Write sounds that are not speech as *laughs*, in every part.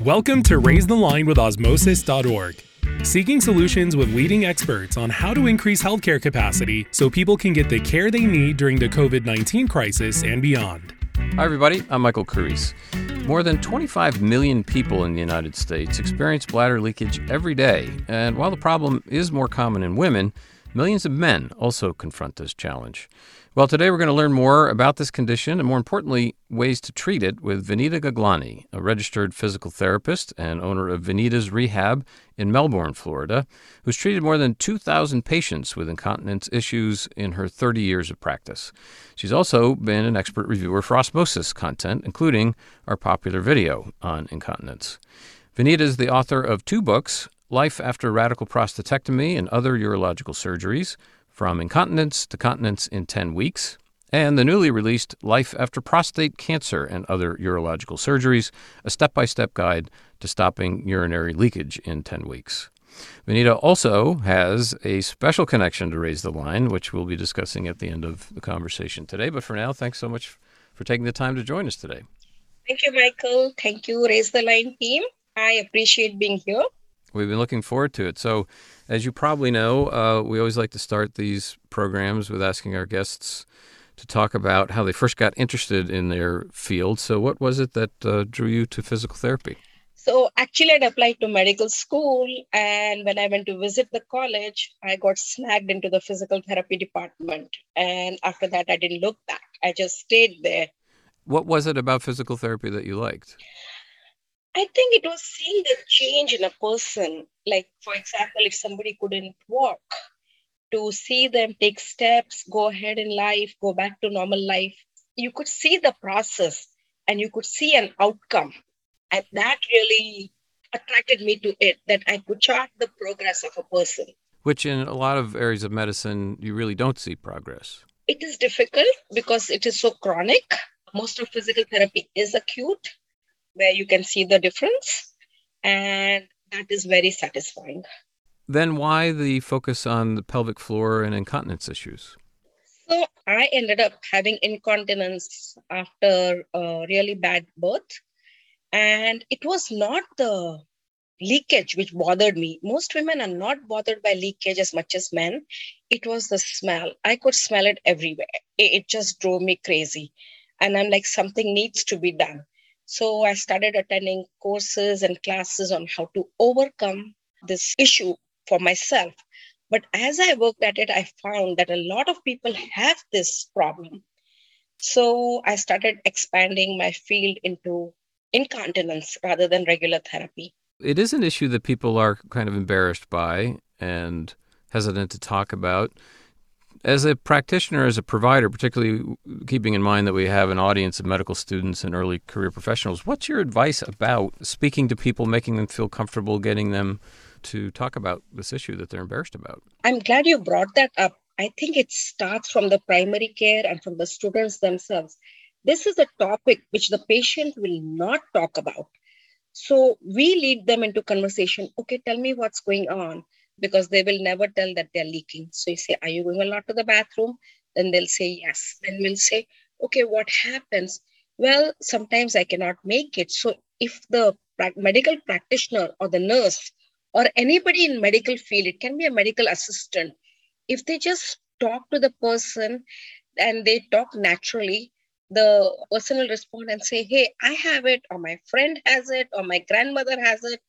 Welcome to Raise the Line with Osmosis.org, seeking solutions with leading experts on how to increase healthcare capacity so people can get the care they need during the COVID 19 crisis and beyond. Hi, everybody. I'm Michael Carrese. More than 25 million people in the United States experience bladder leakage every day. And while the problem is more common in women, millions of men also confront this challenge. Well, today we're going to learn more about this condition and, more importantly, ways to treat it with Venita Gaglani, a registered physical therapist and owner of Venita's Rehab in Melbourne, Florida, who's treated more than 2,000 patients with incontinence issues in her 30 years of practice. She's also been an expert reviewer for osmosis content, including our popular video on incontinence. Venita is the author of two books Life After Radical Prostatectomy and Other Urological Surgeries from Incontinence to Continence in 10 Weeks, and the newly released Life After Prostate Cancer and Other Urological Surgeries, a step by step guide to stopping urinary leakage in 10 weeks. Vinita also has a special connection to Raise the Line, which we'll be discussing at the end of the conversation today. But for now, thanks so much for taking the time to join us today. Thank you, Michael. Thank you, Raise the Line team. I appreciate being here. We've been looking forward to it. So, as you probably know, uh, we always like to start these programs with asking our guests to talk about how they first got interested in their field. So, what was it that uh, drew you to physical therapy? So, actually, I'd applied to medical school, and when I went to visit the college, I got snagged into the physical therapy department. And after that, I didn't look back. I just stayed there. What was it about physical therapy that you liked? I think it was seeing the change in a person. Like, for example, if somebody couldn't walk, to see them take steps, go ahead in life, go back to normal life, you could see the process and you could see an outcome. And that really attracted me to it, that I could chart the progress of a person. Which, in a lot of areas of medicine, you really don't see progress. It is difficult because it is so chronic. Most of physical therapy is acute where you can see the difference. And that is very satisfying. Then why the focus on the pelvic floor and incontinence issues? So I ended up having incontinence after a really bad birth. And it was not the leakage which bothered me. Most women are not bothered by leakage as much as men. It was the smell. I could smell it everywhere. It, just drove me crazy. And I'm like, something needs to be done. So I started attending courses and classes on how to overcome this issue for myself. But as I worked at it, I found that a lot of people have this problem. So I started expanding my field into incontinence rather than regular therapy. It is an issue that people are kind of embarrassed by and hesitant to talk about as a practitioner, as a provider, particularly keeping in mind that we have an audience of medical students and early career professionals, what's your advice about speaking to people, making them feel comfortable, getting them to talk about this issue that they're embarrassed about? I'm glad you brought that up. I think it starts from the primary care and from the students themselves. This is a topic which the patient will not talk about. So we lead them into conversation. Okay, tell me what's going on because they will never tell that they're leaking. So you say, Are you going a lot to the bathroom? Then they'll say yes. Then we'll say, Okay, what happens? Well, sometimes I cannot make it. So if the medical practitioner or the nurse or anybody in medical field, it can be a medical assistant, if they just talk to the person and they talk naturally, the person will respond and say, Hey, I have it, or my friend has it, or my grandmother has it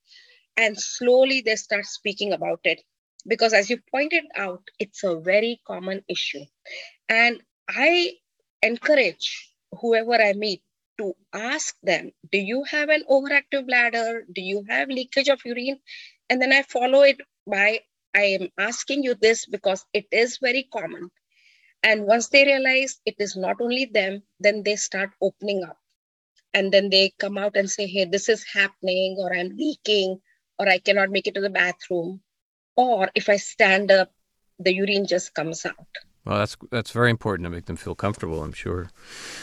and slowly they start speaking about it. Because as you pointed out it's a very common issue. And i encourage whoever i meet to ask them do you have an overactive bladder? Do you have leakage of urine? And then i follow it by i am asking you this because it is very common. And once they realize it is not only them then they start opening up. And then they come out and say hey this is happening or i'm leaking or I cannot make it to the bathroom, or if I stand up, the urine just comes out. Well, that's that's very important to make them feel comfortable, I'm sure.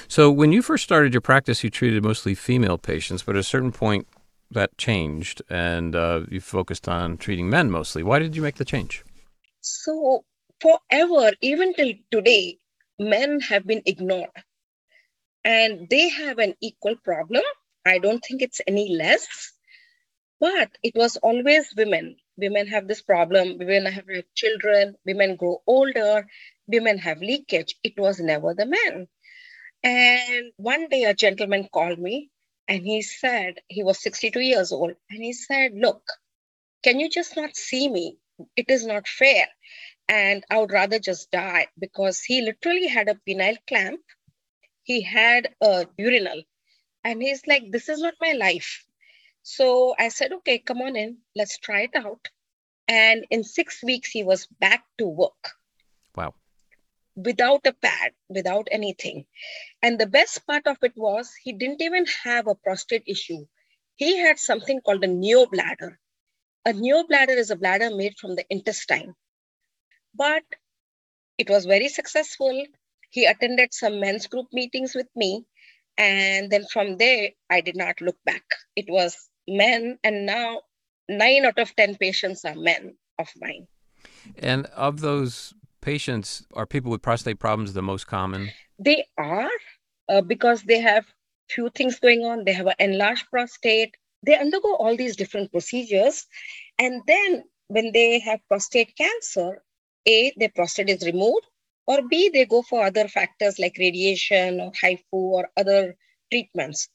So, when you first started your practice, you treated mostly female patients, but at a certain point, that changed, and uh, you focused on treating men mostly. Why did you make the change? So, forever, even till today, men have been ignored and they have an equal problem. I don't think it's any less, but it was always women. Women have this problem, women have children, women grow older, women have leakage. It was never the men. And one day a gentleman called me and he said, he was 62 years old, and he said, Look, can you just not see me? It is not fair. And I would rather just die because he literally had a penile clamp. He had a urinal. And he's like, This is not my life. So I said, Okay, come on in. Let's try it out. And in six weeks, he was back to work. Wow without a pad, without anything. And the best part of it was he didn't even have a prostate issue. He had something called a neobladder. A neobladder is a bladder made from the intestine. But it was very successful. He attended some men's group meetings with me. And then from there, I did not look back. It was men, and now nine out of 10 patients are men of mine. And of those patients are people with prostate problems the most common? They are uh, because they have few things going on. They have an enlarged prostate. They undergo all these different procedures, and then when they have prostate cancer, a their prostate is removed, or b they go for other factors like radiation or HIFU or other treatments.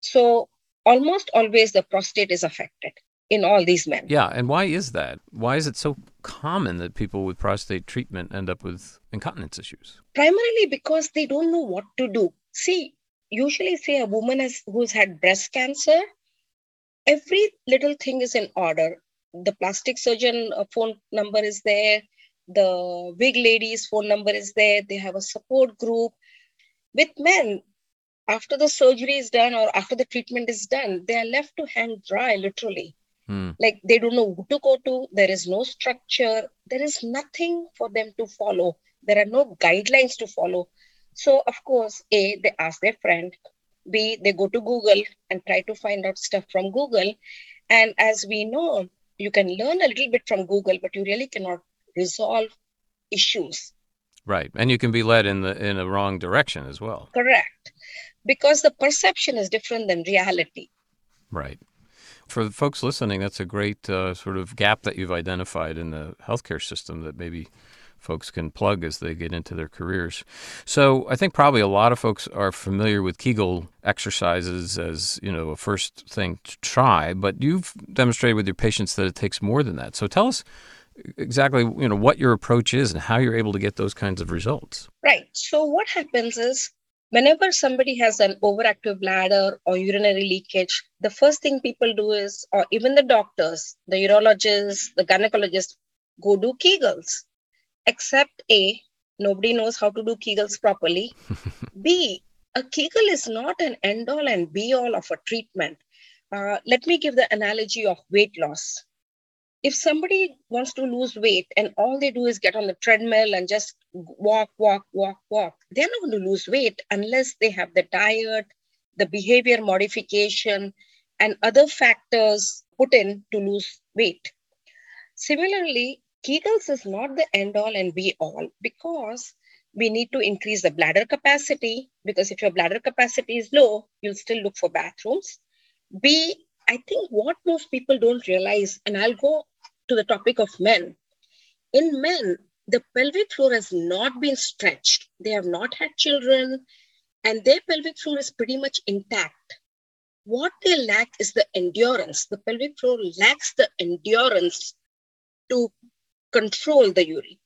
So almost always the prostate is affected in all these men. Yeah, and why is that? Why is it so common that people with prostate treatment end up with incontinence issues? Primarily because they don't know what to do. See, usually say a woman has, who's had breast cancer, every little thing is in order. The plastic surgeon uh, phone number is there. The wig lady's phone number is there. They have a support group. With men, after the surgery is done or after the treatment is done, they are left to hang dry, literally. Mm. Like they don't know who to go to. There is no structure. There is nothing for them to follow. There are no guidelines to follow. So, of course, A, they ask their friend. B, they go to Google and try to find out stuff from Google. And as we know, you can learn a little bit from Google, but you really cannot resolve issues. Right. And you can be led in the in a wrong direction as well. Correct. Because the perception is different than reality. Right. For folks listening, that's a great uh, sort of gap that you've identified in the healthcare system that maybe folks can plug as they get into their careers. So I think probably a lot of folks are familiar with Kegel exercises as you know a first thing to try, but you've demonstrated with your patients that it takes more than that. So tell us exactly you know what your approach is and how you're able to get those kinds of results. Right. So what happens is whenever somebody has an overactive bladder or urinary leakage, the first thing people do is, or even the doctors, the urologists, the gynecologists, go do Kegels. Except A, nobody knows how to do Kegels properly. *laughs* B, a Kegel is not an end all and be all of a treatment. Uh, let me give the analogy of weight loss if somebody wants to lose weight and all they do is get on the treadmill and just walk, walk, walk, walk, they're not going to lose weight unless they have the diet, the behavior modification, and other factors put in to lose weight. Similarly, Kegels is not the end all and be all because we need to increase the bladder capacity because if your bladder capacity is low, you'll still look for bathrooms. B, I think what most people don't realize, and I'll go to the topic of men. In men, the pelvic floor has not been stretched. They have not had children, and their pelvic floor is pretty much intact. What they lack is the endurance. The pelvic floor lacks the endurance to control the urine.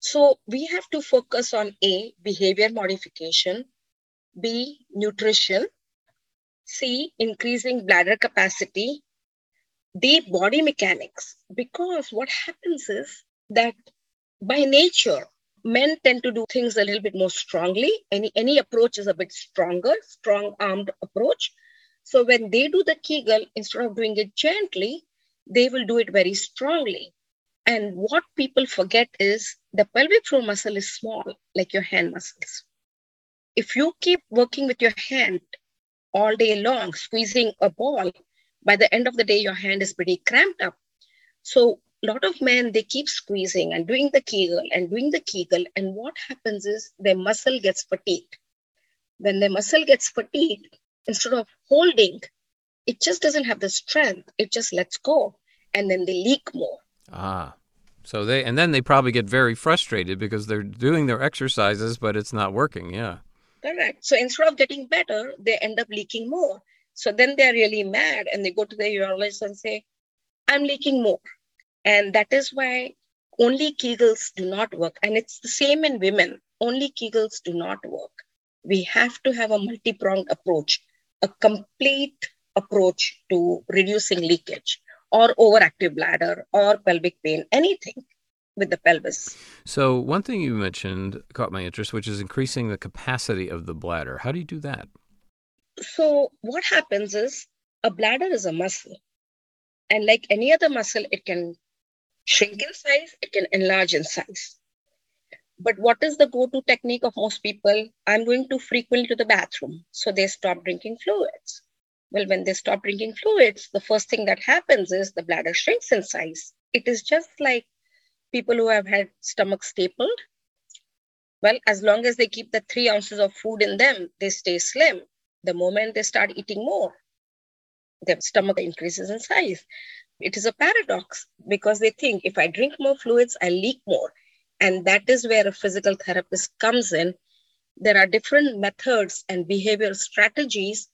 So we have to focus on A, behavior modification, B, nutrition, C, increasing bladder capacity, deep body mechanics because what happens is that by nature men tend to do things a little bit more strongly. Any any approach is a bit stronger strong armed approach. So when they do the kegel instead of doing it gently they will do it very strongly. And what people forget is the pelvic floor muscle is small like your hand muscles. If you keep working with your hand all day long squeezing a ball by the end of the day, your hand is pretty cramped up. So a lot of men they keep squeezing and doing the kegel and doing the kegel and what happens is their muscle gets fatigued. When their muscle gets fatigued instead of holding it just doesn't have the strength it just lets go and then they leak more. Ah. So they and then they probably get very frustrated because they're doing their exercises but it's not working yeah. Correct. So instead of getting better they end up leaking more so then they're really mad and they go to the urologist and say i'm leaking more and that is why only Kegels do not work. And it's the same in women. Only Kegels do not work. We have to have a multi pronged approach, a complete approach to reducing leakage or overactive bladder or pelvic pain, anything with the pelvis. So, one thing you mentioned caught my interest, which is increasing the capacity of the bladder. How do you do that? So, what happens is a bladder is a muscle. And like any other muscle, it can shrink in size, it can enlarge in size. But what is the go to technique of most people? I'm going too frequently to the bathroom. So they stop drinking fluids. Well, when they stop drinking fluids, the first thing that happens is the bladder shrinks in size. It is just like people who have had stomach stapled. Well, as long as they keep the three ounces of food in them, they stay slim. The moment they start eating more, their stomach increases in size it is a paradox because they think if I drink more fluids, I leak more. And that is where a physical therapist comes in. There are different methods and behavioral strategies,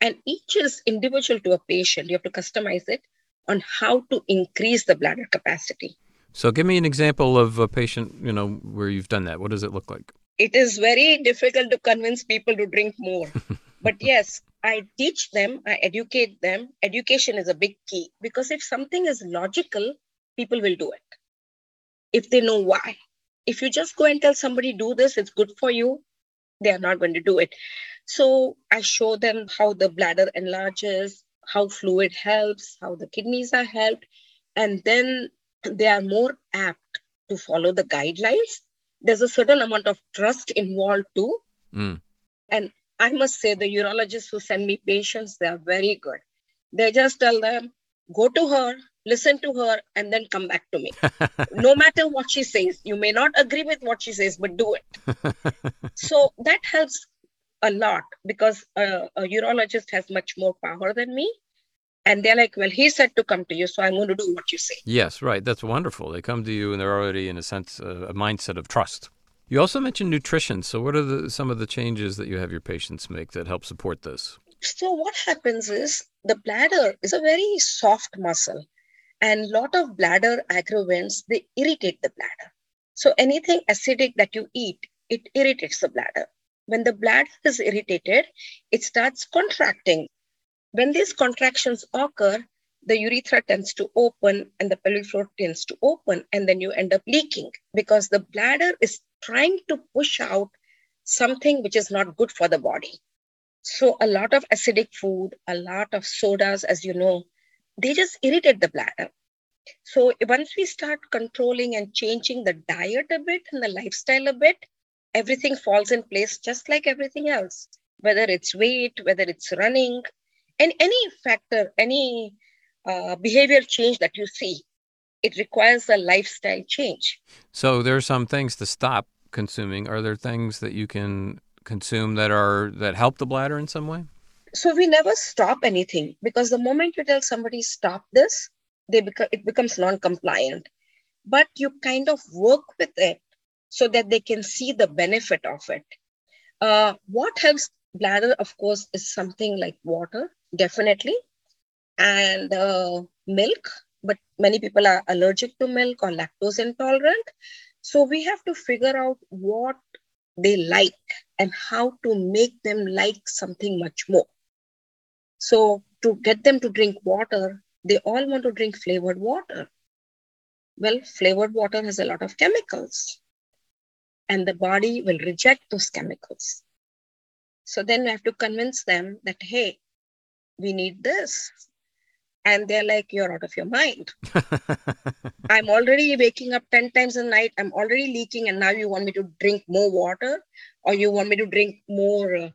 and each is individual to a patient. You have to customize it on how to increase the bladder capacity. So, give me an example of a patient, you know, where you've done that. What does it look like? It is very difficult to convince people to drink more. *laughs* but yes, I teach them, I educate them. Education is a big key because if something is logical, people will do it if they know why. If you just go and tell somebody, do this, it's good for you, they are not going to do it. So I show them how the bladder enlarges, how fluid helps, how the kidneys are helped, and then they are more apt to follow the guidelines. There's a certain amount of trust involved too. Mm. And I must say the urologists who send me patients, they are very good. They just tell them, go to her, listen to her, and then come back to me. *laughs* no matter what she says, you may not agree with what she says, but do it. *laughs* so that helps a lot because a, a urologist has much more power than me and they're like well he said to come to you so i'm going to do what you say yes right that's wonderful they come to you and they're already in a sense uh, a mindset of trust you also mentioned nutrition. So, what are the, some of the changes that you have your patients make that help support this? So, what happens is the bladder is a very soft muscle, and a lot of bladder aggravants they irritate the bladder. So, anything acidic that you eat, it irritates the bladder. When the bladder is irritated, it starts contracting. When these contractions occur, the urethra tends to open and the pelvic floor tends to open, and then you end up leaking because the bladder is trying to push out something which is not good for the body. So, a lot of acidic food, a lot of sodas, as you know, they just irritate the bladder. So, once we start controlling and changing the diet a bit and the lifestyle a bit, everything falls in place just like everything else, whether it's weight, whether it's running, and any factor, any uh, behavior change that you see, it requires a lifestyle change. So there are some things to stop consuming. Are there things that you can consume that are that help the bladder in some way? So we never stop anything because the moment you tell somebody stop this, they become it becomes non-compliant. But you kind of work with it so that they can see the benefit of it. Uh, what helps bladder, of course, is something like water, definitely, and uh, milk but many people are allergic to milk or lactose intolerant. So we have to figure out what they like and how to make them like something much more. So to get them to drink water, they all want to drink flavored water. Well, flavored water has a lot of chemicals, and the body will reject those chemicals. So then we have to convince them that, hey, we need this. And they're like you're out of your mind. *laughs* I'm already waking up 10 times a night. I'm already leaking. And now you want me to drink more water? Or you want me to drink more uh,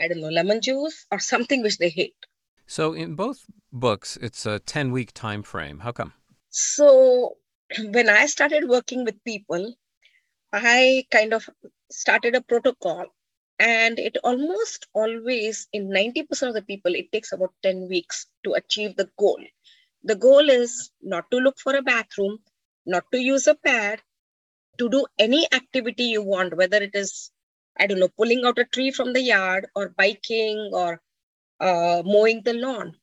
i don't know lemon juice? Or something which they hate. So in both books it's a 10 week time frame. How come? So *clears throat* when I started working with people, I kind of started a protocol and it almost always in 90% of the people it takes about 10 weeks to achieve the goal. The goal is not to look for a bathroom not to use a pad to do any activity you want whether it is i don't know pulling out a tree from the yard or biking or uh, mowing the lawn.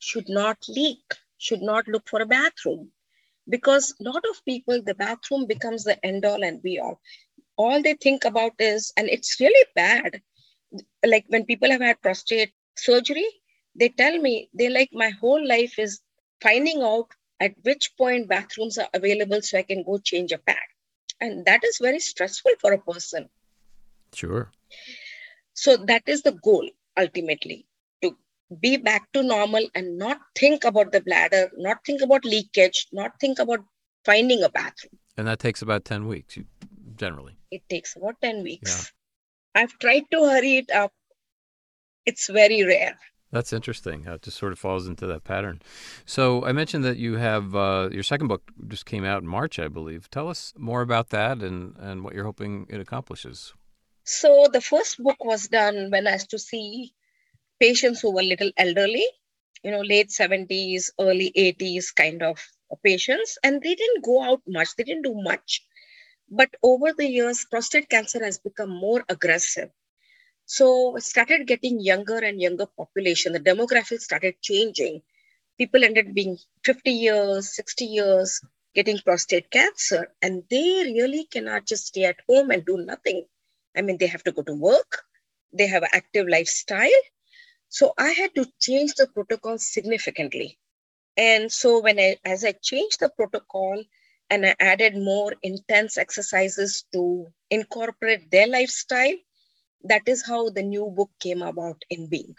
Should not leak should not look for a bathroom. Because a lot of people the bathroom becomes the end all and be all all they think about is, and it's really bad. Like when people have had prostate surgery, they tell me they like my whole life is finding out at which point bathrooms are available so I can go change a pad. And that is very stressful for a person. Sure. So that is the goal ultimately to be back to normal and not think about the bladder, not think about leakage, not think about finding a bathroom. And that takes about 10 weeks generally it takes about 10 weeks. Yeah. I've tried to hurry it up. It's very rare. That's interesting how it just sort of falls into that pattern. So I mentioned that you have uh, your second book just came out in March, I believe. Tell us more about that and, and what you're hoping it accomplishes. So the first book was done when I used to see patients who were a little elderly, you know, late 70s, early 80s kind of patients, and they didn't go out much. They didn't do much. But over the years, prostate cancer has become more aggressive. So started getting younger and younger population. The demographics started changing. People ended being 50 years, 60 years, getting prostate cancer, and they really cannot just stay at home and do nothing. I mean, they have to go to work, they have an active lifestyle. So I had to change the protocol significantly. And so when I, as I changed the protocol, and I added more intense exercises to incorporate their lifestyle. That is how the new book came about in being.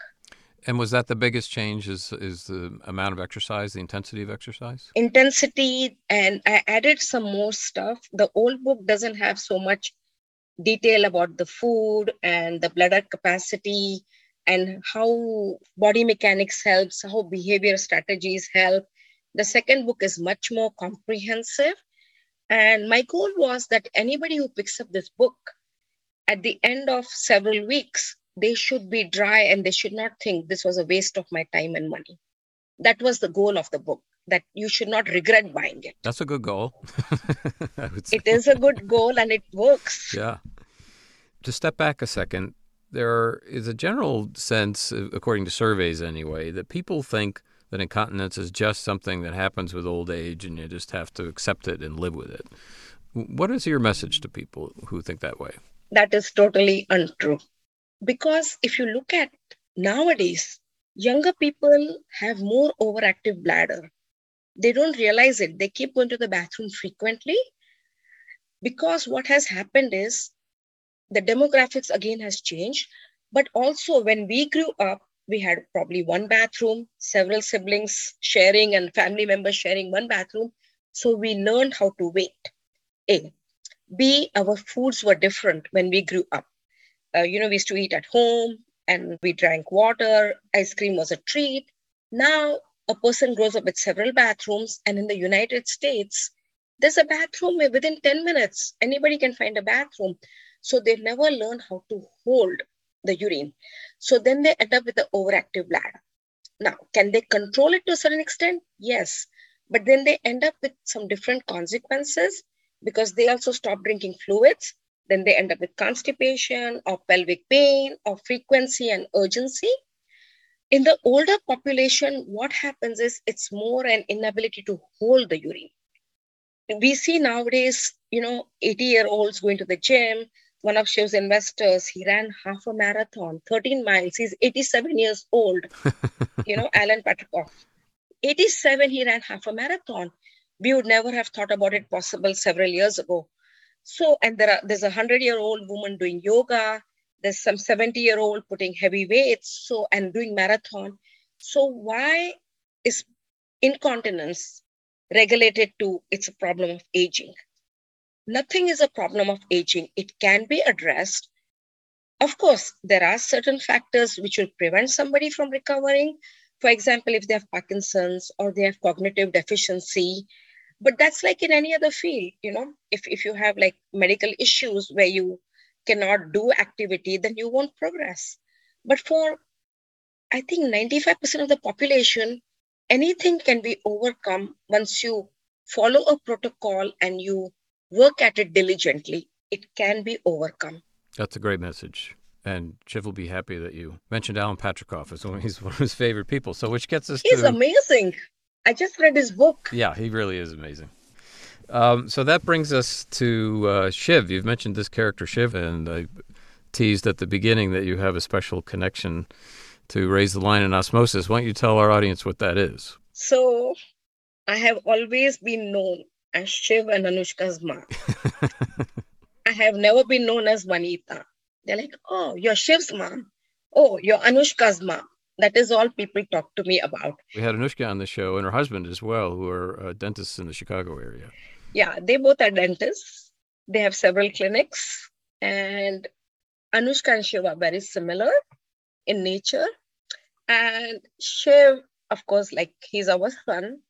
And was that the biggest change? Is is the amount of exercise, the intensity of exercise? Intensity, and I added some more stuff. The old book doesn't have so much detail about the food and the bladder capacity and how body mechanics helps, how behavior strategies help, the second book is much more comprehensive. And my goal was that anybody who picks up this book at the end of several weeks, they should be dry and they should not think this was a waste of my time and money. That was the goal of the book, that you should not regret buying it. That's a good goal. *laughs* it is a good goal and it works. *laughs* Yeah. To step back a second, there is a general sense, according to surveys anyway, that people think that incontinence is just something that happens with old age and you just have to accept it and live with it. What is your message to people who think that way? That is totally untrue. Because if you look at nowadays, younger people have more overactive bladder. They don't realize it. They keep going to the bathroom frequently because what has happened is the demographics again has changed. But also when we grew up, we had probably one bathroom, several siblings sharing and family members sharing one bathroom. So we learned how to wait. A. B, our foods were different when we grew up. Uh, you know, we used to eat at home and we drank water. Ice cream was a treat. Now, a person grows up with several bathrooms, and in the United States, there's a bathroom within 10 minutes. Anybody can find a bathroom. So they never learn how to hold the urine. So then they end up with an overactive bladder. Now, can they control it to a certain extent? Yes. But then they end up with some different consequences because they also stop drinking fluids. Then they end up with constipation or pelvic pain or frequency and urgency. In the older population, what happens is it's more an inability to hold the urine. We see nowadays, you know, 80 year olds going to the gym, one of Shiv's investors, he ran half a marathon, 13 miles. He's 87 years old. *laughs* you know, Alan Patricof. 87, he ran half a marathon. We would never have thought about it possible several years ago. So, and there are there's a hundred year old woman doing yoga. There's some 70 year old putting heavy weights. So, and doing marathon. So, why is incontinence regulated to it's a problem of aging? Nothing is a problem of aging. It can be addressed. Of course, there are certain factors which will prevent somebody from recovering. For example, if they have Parkinson's or they have cognitive deficiency, but that's like in any other field you know if, if you have like medical issues where you cannot do activity then you won't progress but for i think 95% of the population anything can be overcome once you follow a protocol and you work at it diligently it can be overcome that's a great message and Shiv will be happy that you mentioned Alan Patricof as one of his, *laughs* one of his favorite people. So, which gets us He's to. amazing. I just read his book. Yeah, he really is amazing. Um, so that brings us to uh, Shiv. You've mentioned this character, Shiv, and I teased at the beginning that you have a special connection to Raise the Line in Osmosis. Why don't you tell our audience what that is? So, I have always been known as Shiv and Anushka's mom. I have never been known as Vanita. They're like, oh, you're Shiv's mom. Oh, you're Anushka's mom. That is all people talk to me about. We had Anushka on the show and her husband as well, who are uh, dentists in the Chicago area. Yeah, they both are dentists. They have several clinics. And Anushka and Shiv are very similar in nature. And Shiv, of course, like he's our son.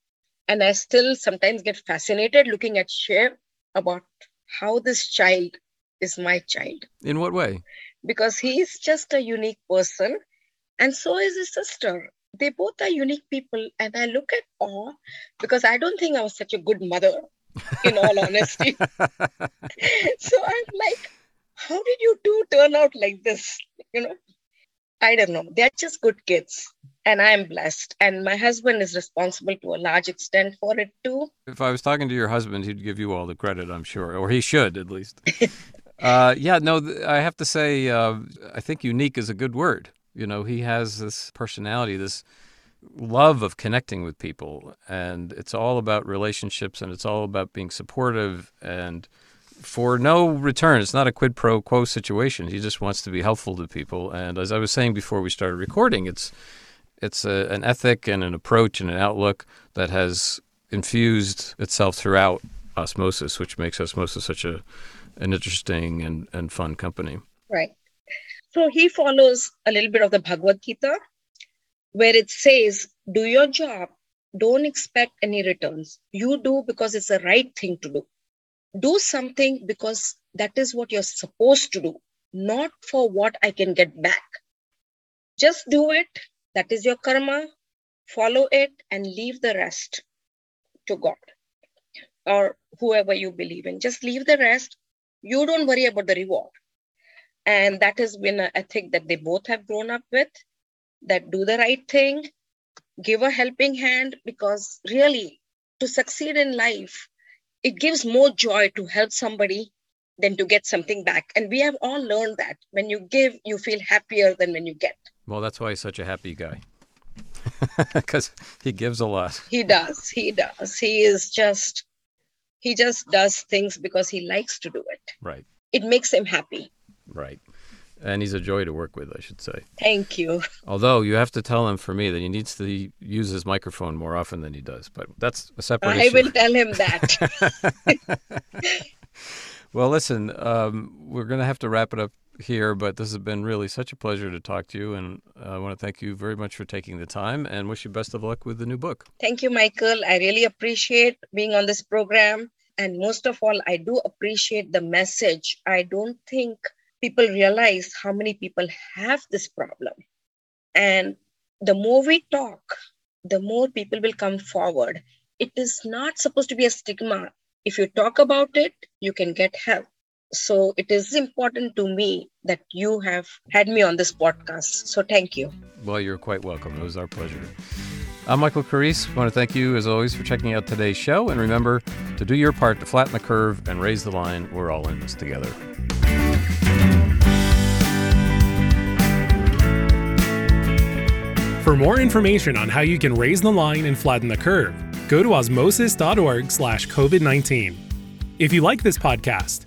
And I still sometimes get fascinated looking at Shiv about how this child is my child. In what way? Because he's just a unique person and so is his sister. They both are unique people. And I look at awe because I don't think I was such a good mother, in all honesty. *laughs* *laughs* so I'm like, how did you two turn out like this? You know, I don't know. They're just good kids. And I'm blessed. And my husband is responsible to a large extent for it too. If I was talking to your husband, he'd give you all the credit, I'm sure, or he should at least. *laughs* uh, yeah, no, I have to say, uh, I think unique is a good word. You know, he has this personality, this love of connecting with people, and it's all about relationships and it's all about being supportive and for no return. It's not a quid pro quo situation. He just wants to be helpful to people. And as I was saying before we started recording, it's it's a, an ethic and an approach and an outlook that has infused itself throughout osmosis, which makes osmosis such a an interesting and, and fun company. Right. So he follows a little bit of the Bhagavad Gita, where it says, Do your job, don't expect any returns. You do because it's the right thing to do. Do something because that is what you're supposed to do, not for what I can get back. Just do it. That is your karma. Follow it and leave the rest to God or whoever you believe in. Just leave the rest. You don't worry about the reward and that has been an ethic that they both have grown up with that do the right thing give a helping hand because really to succeed in life it gives more joy to help somebody than to get something back and we have all learned that when you give you feel happier than when you get well that's why he's such a happy guy *laughs* because he gives a lot he does he does he is just he just does things because he likes to do it right it makes him happy Right. And he's a joy to work with, I should say. Thank you. *laughs* Although you have to tell him for me that he needs to use his microphone more often than he does, but that's a separate I issue. will tell him that. *laughs* well, listen, um, we're going to have to wrap it up here, but this has been really such a pleasure to talk to you. And uh, I want to thank you very much for taking the time and wish you best of luck with the new book. Thank you, Michael. I really appreciate being on this program. And most of all, I do appreciate the message. I don't think people realize how many people have this problem. And the more we talk, the more people will come forward. It is not supposed to be a stigma. If you talk about it, you can get help. So it is important to me that you have had me on this podcast. So thank you. Well, you're quite welcome. It was our pleasure. I'm Michael Carrese. I want to thank you, as always, for checking out today's show. And remember to do your part to flatten the curve and raise the line. We're all in this together. For more information on how you can raise the line and flatten the curve, go to osmosis.org slash COVID-19. If you like this podcast,